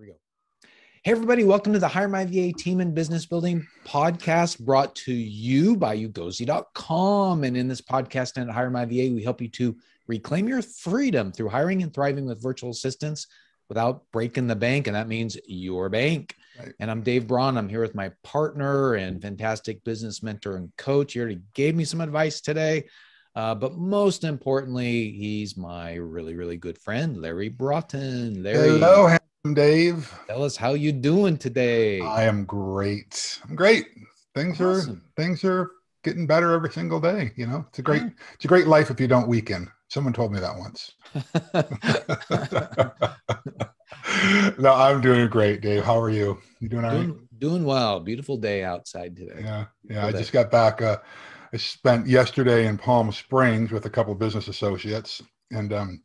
Here we go. Hey, everybody, welcome to the Hire My VA Team and Business Building podcast brought to you by ugozi.com. And in this podcast and at Hire My VA, we help you to reclaim your freedom through hiring and thriving with virtual assistants without breaking the bank. And that means your bank. Right. And I'm Dave Braun. I'm here with my partner and fantastic business mentor and coach. He already gave me some advice today. Uh, but most importantly, he's my really, really good friend, Larry Broughton. Larry. Hello, Dave. Tell us how you doing today. I am great. I'm great. Things awesome. are things are getting better every single day. You know, it's a great it's a great life if you don't weaken. Someone told me that once. no, I'm doing great, Dave. How are you? You doing all doing, right? Doing well. Beautiful day outside today. Yeah, yeah. I just got back. Uh, I spent yesterday in Palm Springs with a couple of business associates, and um,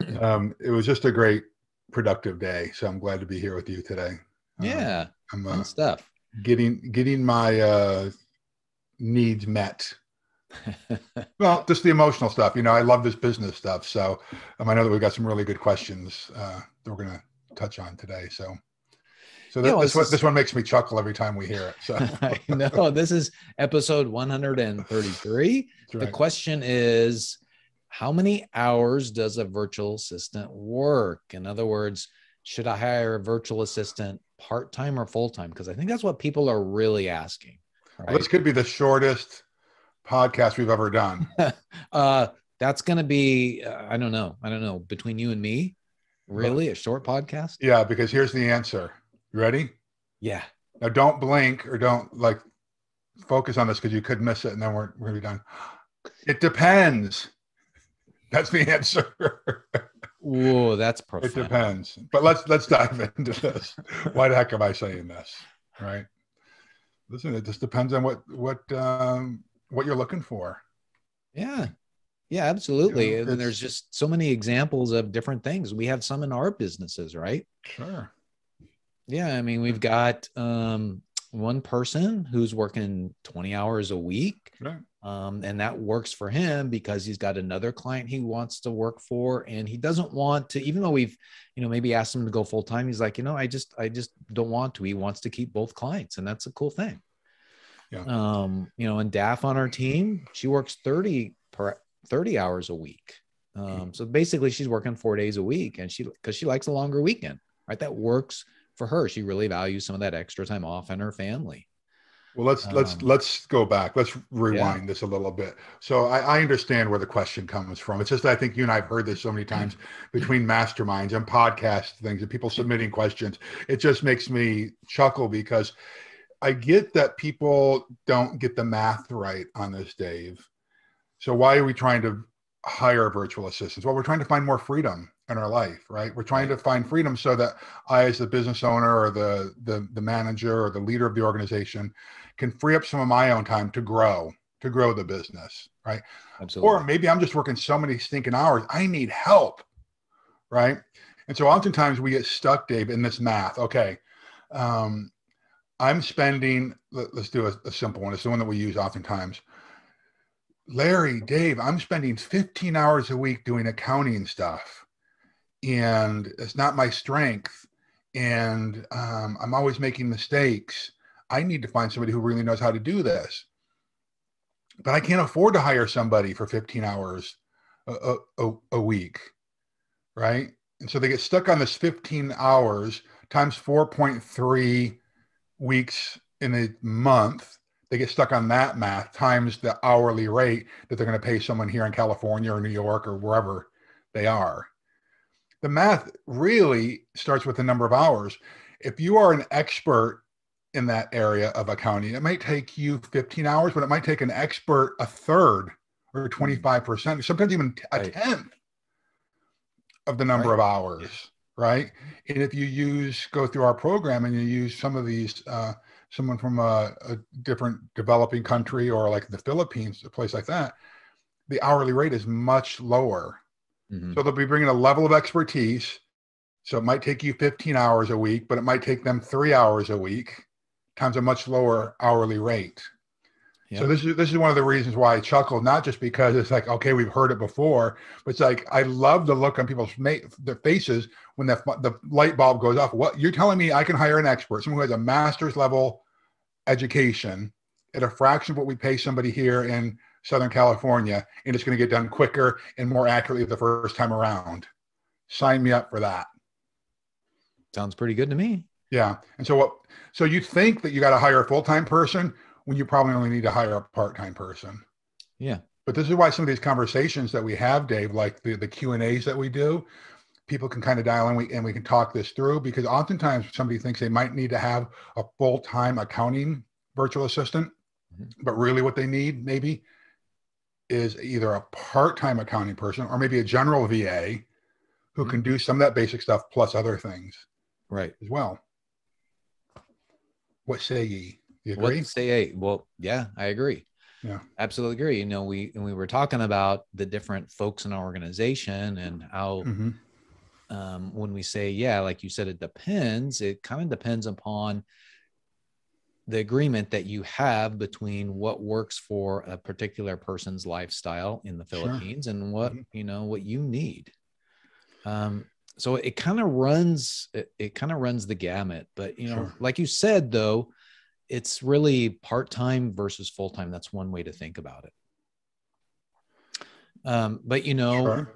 um, it was just a great productive day. So I'm glad to be here with you today. Uh, yeah, I'm uh, stuff. Getting getting my uh, needs met. well, just the emotional stuff. You know, I love this business stuff. So um, I know that we've got some really good questions uh, that we're going to touch on today. So. So th- yeah, well, this, one, is, this one makes me chuckle every time we hear it. So I know this is episode 133. Right. The question is how many hours does a virtual assistant work? In other words, should I hire a virtual assistant part time or full time? Because I think that's what people are really asking. Right? Well, this could be the shortest podcast we've ever done. uh, that's going to be, uh, I don't know. I don't know. Between you and me, really? A short podcast? Yeah, because here's the answer. You ready? Yeah. Now, don't blink or don't like focus on this because you could miss it and then we're, we're going to be done. It depends. That's the answer. Whoa, that's profound. It depends. But let's let's dive into this. Why the heck am I saying this? Right. Listen, it just depends on what what um, what you're looking for. Yeah. Yeah, absolutely. You know, and there's just so many examples of different things. We have some in our businesses, right? Sure. Yeah, I mean, we've got um, one person who's working 20 hours a week. Right. Um, and that works for him because he's got another client he wants to work for and he doesn't want to even though we've you know maybe asked him to go full time he's like you know i just i just don't want to. He wants to keep both clients and that's a cool thing. Yeah. um you know and daff on our team she works 30 per 30 hours a week. Um so basically she's working four days a week and she because she likes a longer weekend right? That works for her. She really values some of that extra time off and her family well, let's um, let's let's go back. Let's rewind yeah. this a little bit. So I, I, understand where the question comes from. It's just I think you and I've heard this so many times between masterminds and podcast things and people submitting questions. It just makes me chuckle because I get that people don't get the math right on this, Dave. So why are we trying to hire virtual assistants? Well, we're trying to find more freedom in our life, right? We're trying to find freedom so that I, as the business owner or the the, the manager or the leader of the organization, can free up some of my own time to grow, to grow the business, right? Absolutely. Or maybe I'm just working so many stinking hours, I need help, right? And so oftentimes we get stuck, Dave, in this math. Okay, um, I'm spending. Let, us do a, a simple one. It's the one that we use oftentimes. Larry, Dave, I'm spending 15 hours a week doing accounting stuff, and it's not my strength, and um, I'm always making mistakes I need to find somebody who really knows how to do this. But I can't afford to hire somebody for 15 hours a, a, a week, right? And so they get stuck on this 15 hours times 4.3 weeks in a month. They get stuck on that math times the hourly rate that they're going to pay someone here in California or New York or wherever they are. The math really starts with the number of hours. If you are an expert in that area of accounting. It might take you 15 hours, but it might take an expert a third or 25%, mm-hmm. sometimes even a tenth of the number right. of hours, right? And if you use, go through our program and you use some of these, uh, someone from a, a different developing country or like the Philippines, a place like that, the hourly rate is much lower. Mm-hmm. So they'll be bringing a level of expertise. So it might take you 15 hours a week, but it might take them three hours a week times a much lower hourly rate. So this is this is one of the reasons why I chuckle, not just because it's like okay, we've heard it before, but it's like I love the look on people's ma- their faces when the the light bulb goes off. What you're telling me, I can hire an expert, someone who has a master's level education at a fraction of what we pay somebody here in Southern California, and it's going to get done quicker and more accurately the first time around. Sign me up for that. Sounds pretty good to me. Yeah. And so what? So you think that you got to hire a full time person when you probably only need to hire a part time person. Yeah. But this is why some of these conversations that we have, Dave, like the the Q and A's that we do, people can kind of dial in we, and we can talk this through because oftentimes somebody thinks they might need to have a full time accounting virtual assistant, mm-hmm. but really what they need maybe is either a part time accounting person or maybe a general VA who mm-hmm. can do some of that basic stuff plus other things. Right. As well. What say ye? You agree? What say ye? Well, yeah, I agree. Yeah, absolutely agree. You know, we and we were talking about the different folks in our organization and how mm-hmm. um, when we say, yeah, like you said, it depends. It kind of depends upon the agreement that you have between what works for a particular person's lifestyle in the Philippines sure. and what mm-hmm. you know what you need. Um, so it kind of runs it, it kind of runs the gamut but you know sure. like you said though it's really part-time versus full-time that's one way to think about it um, but you know sure.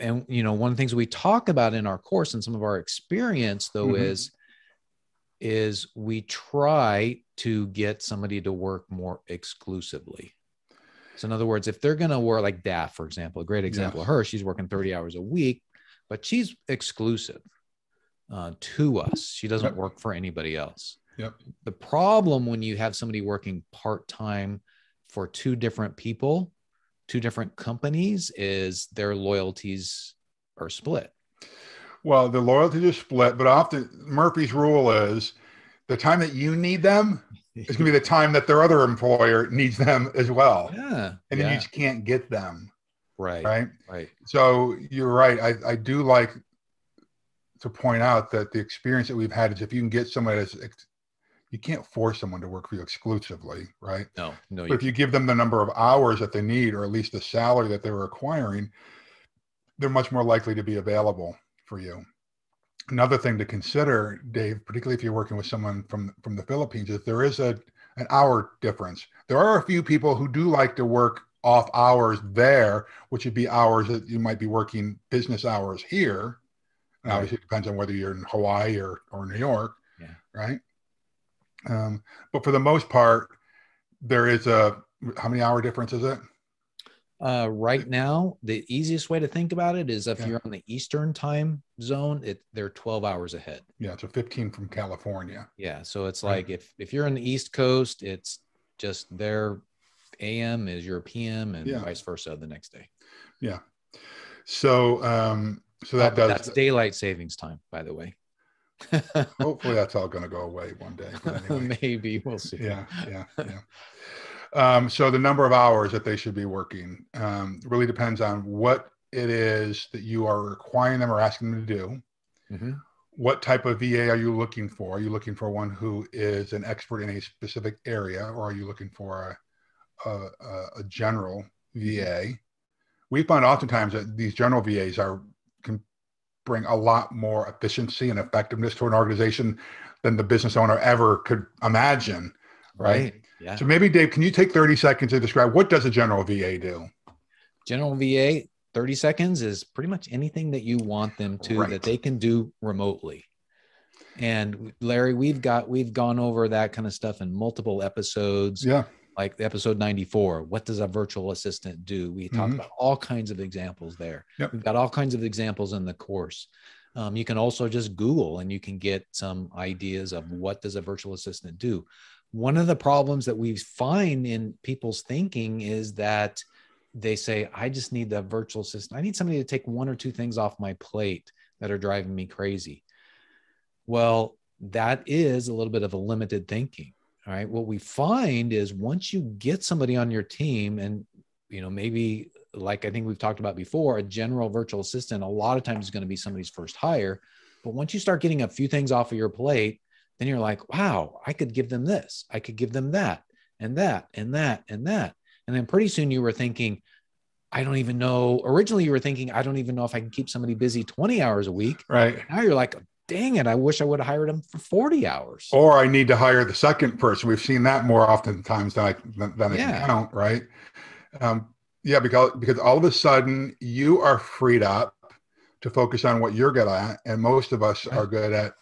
and you know one of the things we talk about in our course and some of our experience though mm-hmm. is is we try to get somebody to work more exclusively so in other words if they're going to work like daff for example a great example yes. of her she's working 30 hours a week but she's exclusive uh, to us. She doesn't yep. work for anybody else. Yep. The problem when you have somebody working part time for two different people, two different companies, is their loyalties are split. Well, the loyalties are split, but often Murphy's rule is the time that you need them is going to be the time that their other employer needs them as well. Yeah. And then yeah. you just can't get them. Right. Right. Right. So you're right. I, I do like to point out that the experience that we've had is if you can get somebody that's you can't force someone to work for you exclusively, right? No, no. But if you give them the number of hours that they need, or at least the salary that they're requiring, they're much more likely to be available for you. Another thing to consider, Dave, particularly if you're working with someone from from the Philippines, is there is a an hour difference. There are a few people who do like to work off hours there, which would be hours that you might be working business hours here. And right. obviously, it depends on whether you're in Hawaii or, or New York, yeah. right? Um, but for the most part, there is a how many hour difference is it? Uh, right now, the easiest way to think about it is if yeah. you're on the Eastern time zone, it they're 12 hours ahead. Yeah, so 15 from California. Yeah, so it's right. like if if you're on the East Coast, it's just their AM is your PM and yeah. vice versa the next day. Yeah. So, um, so that does that's daylight savings time, by the way. hopefully that's all going to go away one day. Anyway. Maybe we'll see. Yeah. Yeah. Yeah. Um, so the number of hours that they should be working um, really depends on what it is that you are requiring them or asking them to do. Mm-hmm. What type of VA are you looking for? Are you looking for one who is an expert in a specific area, or are you looking for a, a, general VA. We find oftentimes that these general VAs are can bring a lot more efficiency and effectiveness to an organization than the business owner ever could imagine. Right. right. Yeah. So maybe Dave, can you take 30 seconds to describe what does a general VA do? General VA, 30 seconds is pretty much anything that you want them to right. that they can do remotely. And Larry, we've got we've gone over that kind of stuff in multiple episodes. Yeah like episode 94 what does a virtual assistant do we talk mm-hmm. about all kinds of examples there yep. we've got all kinds of examples in the course um, you can also just google and you can get some ideas of what does a virtual assistant do one of the problems that we find in people's thinking is that they say i just need the virtual assistant i need somebody to take one or two things off my plate that are driving me crazy well that is a little bit of a limited thinking all right. What we find is once you get somebody on your team and, you know, maybe like I think we've talked about before, a general virtual assistant, a lot of times is going to be somebody's first hire. But once you start getting a few things off of your plate, then you're like, wow, I could give them this, I could give them that. and that and that and that. And then pretty soon you were thinking, I don't even know. Originally, you were thinking, I don't even know if I can keep somebody busy 20 hours a week. Right. Now you're like, dang it, I wish I would have hired them for 40 hours. Or I need to hire the second person. We've seen that more often times than I than, than I can count, right? Um, yeah, because because all of a sudden you are freed up to focus on what you're good at, and most of us Right. are good at,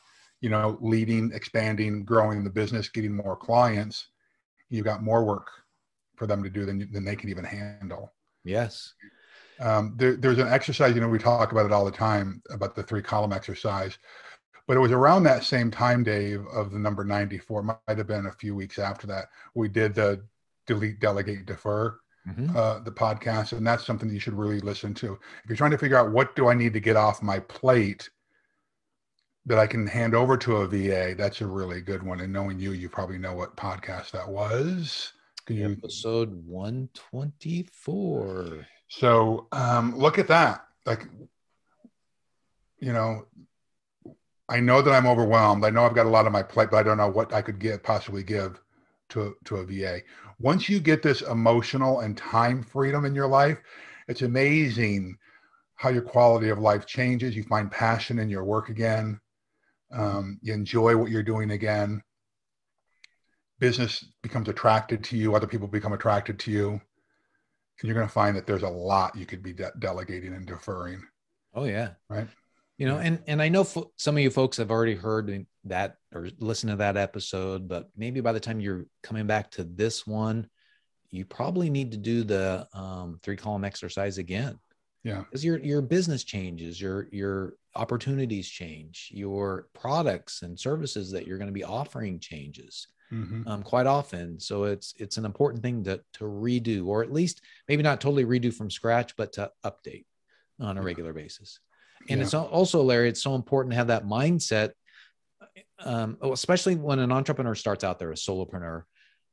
you know, leading, expanding, growing the business, getting more clients, you've got more work for them to do than than they can even handle. Yes. Um, there, there's an exercise, you know, we talk about it all the time about the three column exercise, but it was around that same time, Dave, of the number 94, might have been a few weeks after that. We did the delete, delegate, defer, Mhm. uh, the podcast, and that's something that you should really listen to. If you're trying to figure out what do I need to get off my plate that I can hand over to a VA, that's a really good one. And knowing you, you probably know what podcast that was. You Episode 124. So um, look at that. Like, you know, I know that I'm overwhelmed. I know I've got a lot on my plate, but I don't know what I could give, possibly give to, to a VA. Once you get this emotional and time freedom in your life, it's amazing how your quality of life changes. You find passion in your work again. Um, you enjoy what you're doing again. Business becomes attracted to you. Other people become attracted to you and you're going to find that there's a lot you could be de- delegating and deferring Oh, yeah. right You know, and and I know fo- some of you folks have already heard that or listened to that episode, but maybe by the time you're coming back to this one, you probably need to do the um, three column exercise again. Yeah. because your your business changes, your your opportunities change, your products and services that you're going to be offering changes Mhm. um, quite often. So it's it's an important thing to to redo, or at least maybe not totally redo from scratch, but to update on a Yeah. regular basis. And Yeah. it's also, Larry, it's so important to have that mindset, um, oh, especially when an entrepreneur starts out there, a solopreneur,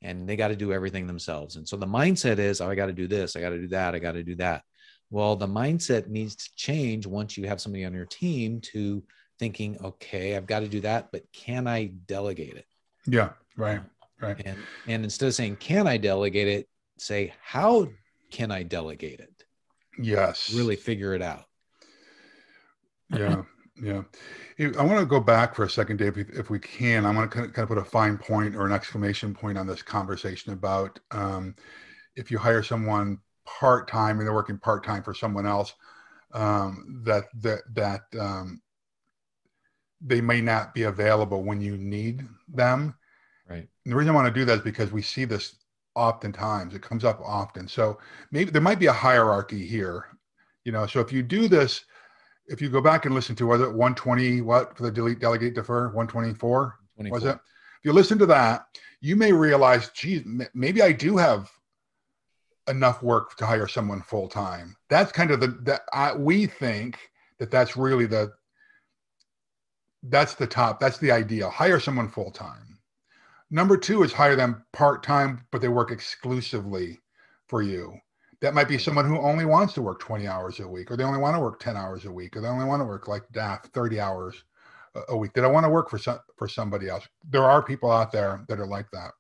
and they got to do everything themselves. And so the mindset is, oh, I got to do this, I got to do that, I got to do that. Well, the mindset needs to change once you have somebody on your team to thinking, okay, I've got to do that, but can I delegate it? yeah right right And and instead of saying, can I delegate it, say, how can I delegate it? yes Really figure it out. yeah yeah i want to go back for a second dave if, if we can i want to kind of, kind of put a fine point or an exclamation point on this conversation about um, if you hire someone part-time and they're working part-time for someone else um, that that that um, they may not be available when you need them Right. And the reason I want to do that is because we see this oftentimes. It comes up often. So maybe there might be a hierarchy here. You know, so if you do this, if you go back and listen to was it 120 what for the delete delegate defer 124 was it? If you listen to that, you may realize, geez, maybe I do have enough work to hire someone full time. That's kind of the that I, we think that that's really the that's the top. That's the ideal. Hire someone full time. Number two is hire them part time, but they work exclusively for you. That might be someone who only wants to work 20 hours a week, or they only want to work 10 hours a week, or they only want to work like DAF 30 hours a- week. They don't want to work for some, for somebody else. There are people out there that are like that.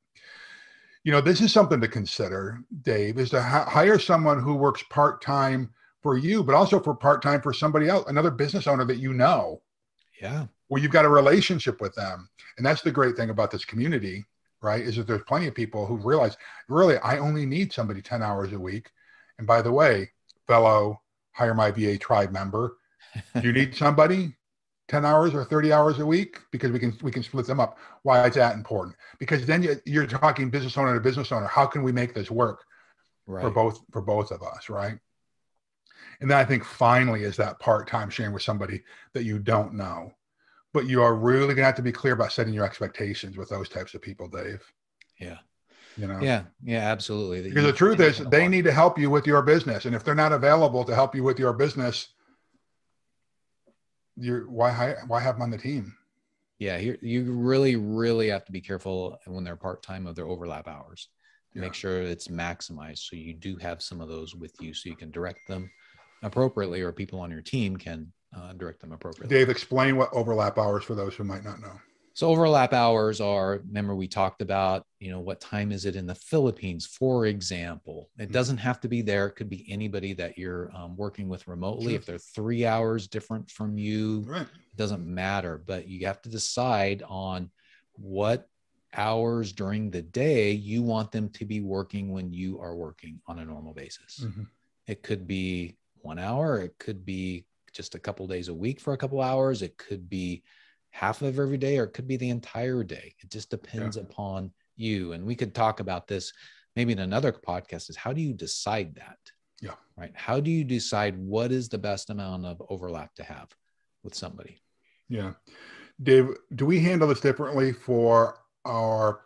You know, this is something to consider, Dave, is to ha- hire someone who works part time for you, but also for part time for somebody else, another business owner that you know Yeah. where you've got a relationship with them. And that's the great thing about this community, right? Is that there's plenty of people who realize, really, I only need somebody 10 hours a week. And by the way, fellow Hire My VA tribe member, you need somebody 10 hours or 30 hours a week because we can we can split them up. Why is that important? Because then you, you're talking business owner to business owner. How can we make this work? Right. for both for both of us, right? And then I think finally is that part-time sharing with somebody that you don't know. But you are really gonna have to be clear about setting your expectations with those types of people, Dave. Yeah. You know, Yeah. Yeah. Absolutely. Because the truth is they need to help you with your business. And if they're not available to help you with your business, you're why why have them on the team? Yeah. You you really really have to be careful when they're part time of their overlap hours. Yeah. Make sure it's maximized so you do have some of those with you, so you can direct them appropriately, or people on your team can uh, direct them appropriately. Dave, explain what overlap hours for those who might not know. So overlap hours are, remember we talked about, you know, what time is it in the Philippines, for example. It Mhm. doesn't have to be there. It could be anybody that you're um, working with remotely. Sure. If they're three hours different from you, Right. it doesn't matter. But you have to decide on what hours during the day you want them to be working when you are working on a normal basis. Mhm. It could be one hour. It could be just a couple days a week for a couple hours. It could be half of every day, or it could be the entire day. It just depends upon you. And we could talk about this maybe in another podcast is how do you decide that? Yeah. Right. How do you decide what is the best amount of overlap to have with somebody? Yeah. Dave, do we handle this differently for our,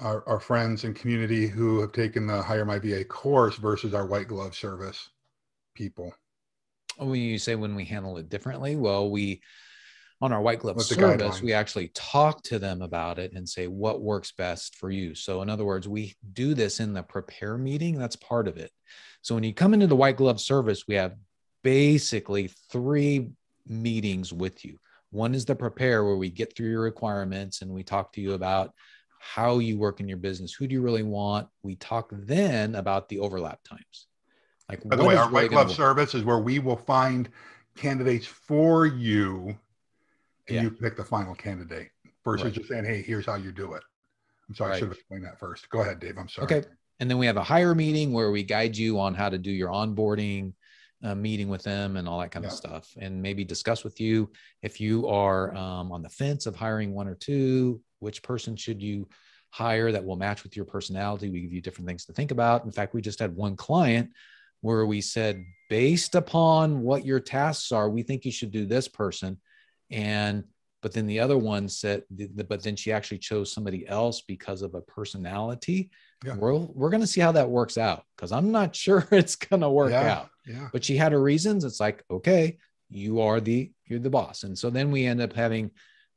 our our friends and community who have taken the Hire My VA course versus our white glove service people? When you say when we handle it differently, well, we on our white glove What's service, we actually talk to them about it and say what works best for you. So, in other words, we do this in the prepare meeting. That's part of it. So, when you come into the white glove service, we have basically three meetings with you. One is the prepare, where we get through your requirements and we talk to you about how you work in your business. Who do you really want? We talk then about the overlap times. Like, By the way, our really white glove service is where we will find candidates for you and Yeah. you pick the final candidate versus Right. just saying, hey, here's how you do it. I'm sorry, I should have explained that first. Go ahead, Dave. I'm sorry. Okay. And then we have a hire meeting where we guide you on how to do your onboarding uh, meeting with them and all that kind of stuff, and maybe discuss with you if you are um, on the fence of hiring one or two, which person should you hire that will match with your personality. We give you different things to think about. In fact, we just had one client where we said, based upon what your tasks are, we think you should do this person. And but then the other one said, but then she actually chose somebody else because of a personality. Yeah. We're, we're going to see how that works out because I'm not sure it's going to work yeah. out. Yeah. But she had her reasons. It's like, okay, you are the you're the boss. And so then we end up having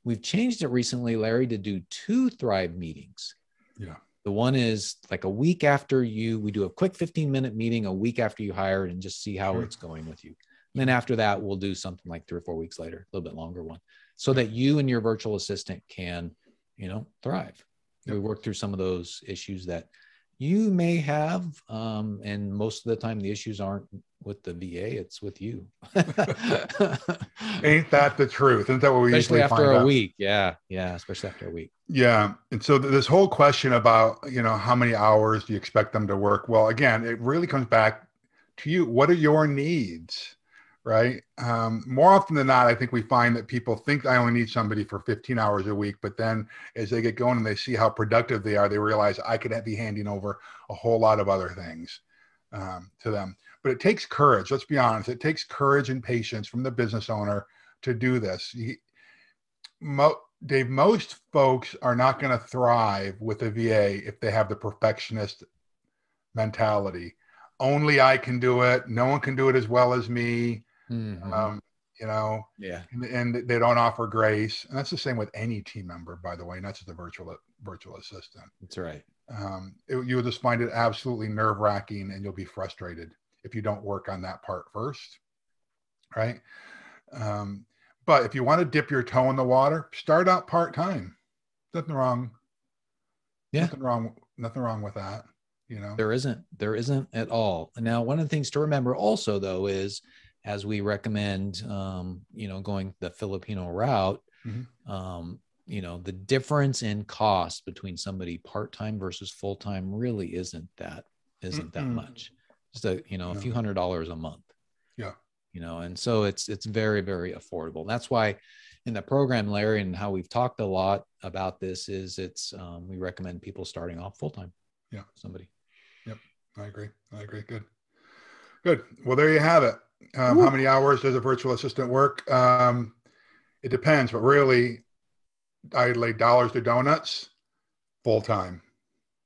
we've changed it recently, Larry, to do two Thrive meetings. Yeah. The one is like a week after you, we do a quick 15 minute meeting a week after you hired and just see how Sure. it's going with you. And then after that, we'll do something like three or four weeks later, a little bit longer one, so that you and your virtual assistant can, you know, thrive. We work through some of those issues that you may have. Um, and most of the time, the issues aren't with the VA, it's with you. Ain't that the truth? Isn't that what we especially usually after find a out? week. Yeah. Yeah. Especially after a week. Yeah. And so th- this whole question about, you know, how many hours do you expect them to work? Well, again, it really comes back to you. What are your needs? Right. Um, more often than not, I think we find that people think I only need somebody for 15 hours a week, but then as they get going and they see how productive they are, they realize I could be handing over a whole lot of other things um, to them. But it takes courage. Let's be honest. It takes courage and patience from the business owner to do this. You- mo- Dave, most folks are not going to thrive with a VA if they have the perfectionist mentality. Only I can do it. No one can do it as well as me. Mhm. Um, you know, yeah. and, and they don't offer grace. And that's the same with any team member, by the way, not just a virtual virtual assistant. That's right. Um, it, you'll just find it absolutely nerve wracking, and you'll be frustrated if you don't work on that part first, right? Um, but if you want to dip your toe in the water, start out part time. Nothing wrong. Yeah. Nothing wrong. Nothing wrong with that. You know. There isn't. There isn't at all. Now, one of the things to remember also, though, is as we recommend, um, you know, going the Filipino route, Mhm. um, you know, the difference in cost between somebody part time versus full time really isn't that isn't that much. Just a you know a few hundred dollars a month. Yeah. You know, and so it's it's very very affordable. That's why in the program, Larry, and how we've talked a lot about this is it's um, we recommend people starting off full time. Yeah. Somebody. Yep. I agree. I agree. Good. Good. Well, there you have it. Um, how many hours does a virtual assistant work? Um, it depends, but really, I lay dollars to donuts full time.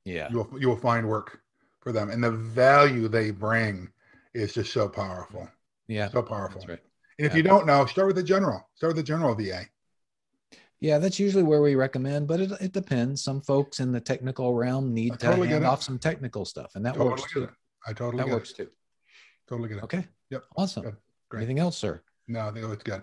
Yeah. You will you will find work for them, and the value they bring is just so powerful, Yeah. so powerful. That's right. And if Yeah. you don't know, start with the general. Start with the general VA. Yeah, that's usually where we recommend, but it, it depends. Some folks in the technical realm need I to totally hand get off some technical stuff, and that Totally works too. it. I totally That works it. too. Totally get it. Okay. Yep. Awesome. Good. Great. Anything else, sir? No, I think it's good.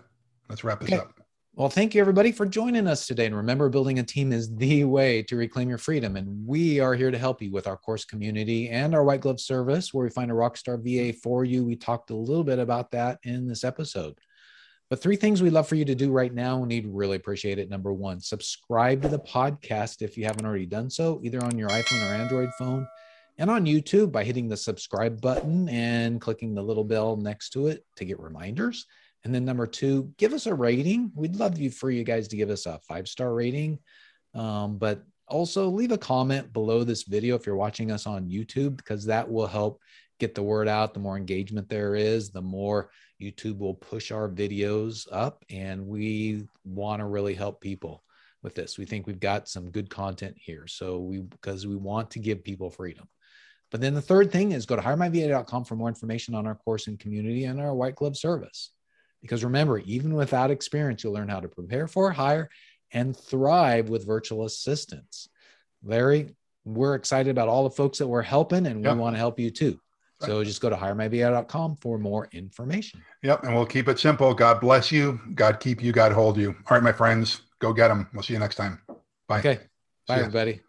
Let's wrap this Okay. up. Well, thank you everybody for joining us today. And remember, building a team is the way to reclaim your freedom. And we are here to help you with our course community and our white glove service, where we find a rockstar VA for you. We talked a little bit about that in this episode. But three things we'd love for you to do right now, and we'd really appreciate it. Number one, subscribe to the podcast if you haven't already done so, either on your iPhone or Android phone, and on YouTube by hitting the subscribe button and clicking the little bell next to it to get reminders. And then number two, give us a rating. We'd love you for you guys to give us a five star rating. Um, but also leave a comment below this video if you're watching us on YouTube, because that will help get the word out. The more engagement there is, the more YouTube will push our videos up. And we want to really help people with this. We think we've got some good content here. So we, because we want to give people freedom. But then the third thing is go to hiremyva.com for more information on our course and community and our white glove service. Because remember, even without experience, you'll learn how to prepare for, hire, and thrive with virtual assistants. Larry, we're excited about all the folks that we're helping, and yep. we want to help you too. So just go to hiremyva.com for more information. Yep. And we'll keep it simple. God bless you. God keep you. God hold you. All right, my friends, go get them. We'll see you next time. Bye. Okay. Bye, everybody.